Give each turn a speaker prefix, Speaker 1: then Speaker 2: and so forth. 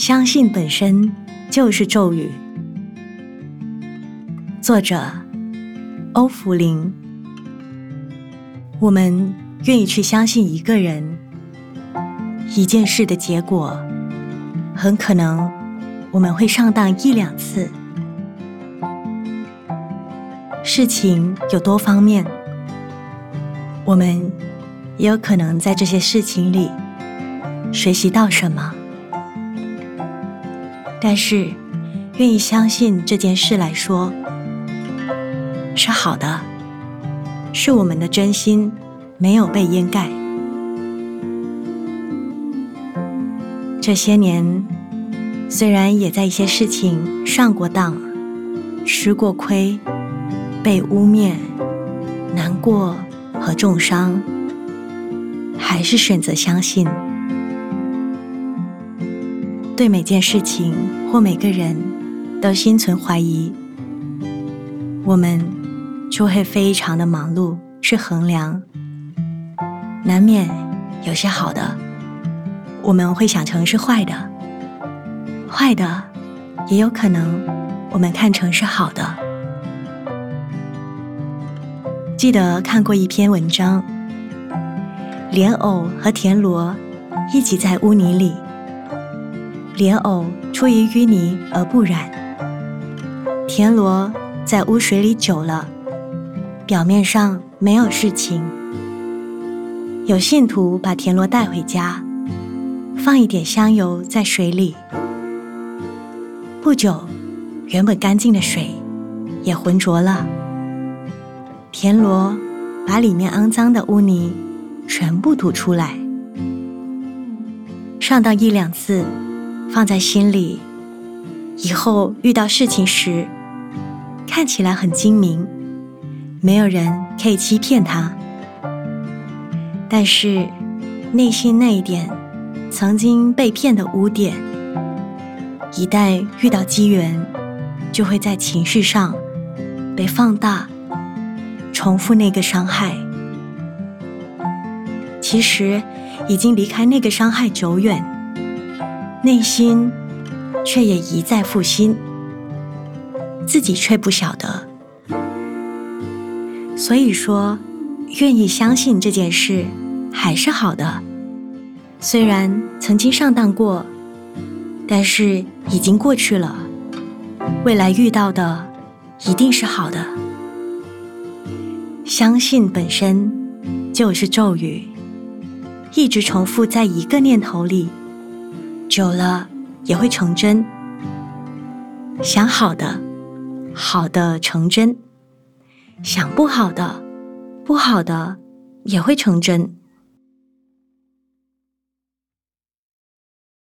Speaker 1: 相信本身就是咒语。作者欧福林。我们愿意去相信一个人、一件事的结果，很可能我们会上当一两次。事情有多方面，我们也有可能在这些事情里学习到什么。但是，愿意相信这件事来说是好的，是我们的真心没有被掩盖。这些年，虽然也在一些事情上过当、吃过亏、被污蔑、难过和重伤，还是选择相信。对每件事情或每个人都心存怀疑，我们就会非常的忙碌去衡量，难免有些好的，我们会想成是坏的；坏的也有可能我们看成是好的。记得看过一篇文章，莲藕和田螺一起在污泥里。莲藕出于淤泥而不染，田螺在污水里久了，表面上没有事情。有信徒把田螺带回家，放一点香油在水里，不久，原本干净的水也浑浊了。田螺把里面肮脏的污泥全部吐出来，上当一两次。放在心里，以后遇到事情时，看起来很精明，没有人可以欺骗他。但是，内心那一点曾经被骗的污点，一旦遇到机缘，就会在情绪上被放大，重复那个伤害。其实，已经离开那个伤害久远。内心却也一再复兴，自己却不晓得。所以说，愿意相信这件事还是好的。虽然曾经上当过，但是已经过去了。未来遇到的一定是好的。相信本身就是咒语，一直重复在一个念头里。久了也会成真，想好的，好的成真；想不好的，不好的也会成真。